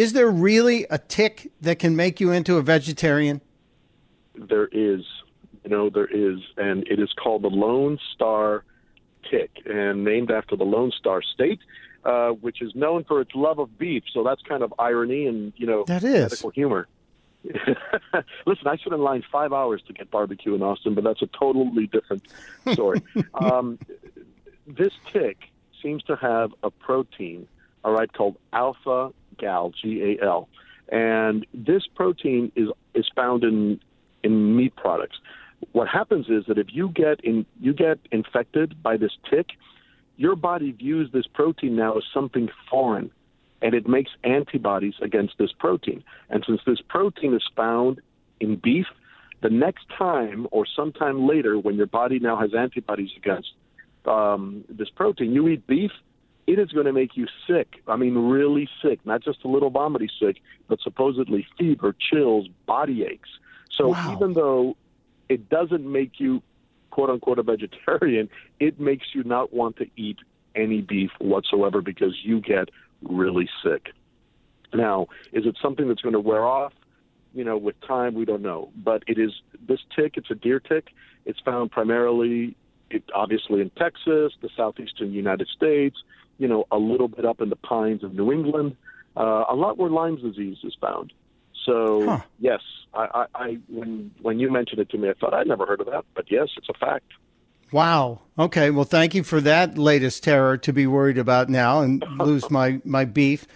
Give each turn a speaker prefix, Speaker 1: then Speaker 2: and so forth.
Speaker 1: is there really a tick that can make you into a vegetarian?
Speaker 2: There is, you know, there is, and it is called the Lone Star tick, and named after the Lone Star State, uh, which is known for its love of beef. So that's kind of irony and you know
Speaker 1: that is
Speaker 2: medical humor. Listen, I stood in line five hours to get barbecue in Austin, but that's a totally different story. um, this tick seems to have a protein, all right, called alpha gal, G A L, and this protein is is found in in meat products. What happens is that if you get in you get infected by this tick, your body views this protein now as something foreign, and it makes antibodies against this protein. And since this protein is found in beef, the next time or sometime later, when your body now has antibodies against um, this protein, you eat beef, it is going to make you sick. I mean, really sick, not just a little vomity sick, but supposedly fever, chills, body aches. So
Speaker 1: wow.
Speaker 2: even though it doesn't make you quote unquote a vegetarian, it makes you not want to eat any beef whatsoever because you get really sick. Now, is it something that's going to wear off? You know, with time, we don't know. But it is this tick. It's a deer tick. It's found primarily, it, obviously, in Texas, the southeastern United States. You know, a little bit up in the pines of New England. Uh, a lot where Lyme disease is found. So
Speaker 1: huh.
Speaker 2: yes, I, I, I when when you mentioned it to me, I thought I'd never heard of that, but yes, it's a fact.
Speaker 1: Wow. Okay. Well, thank you for that latest terror to be worried about now and lose my, my beef.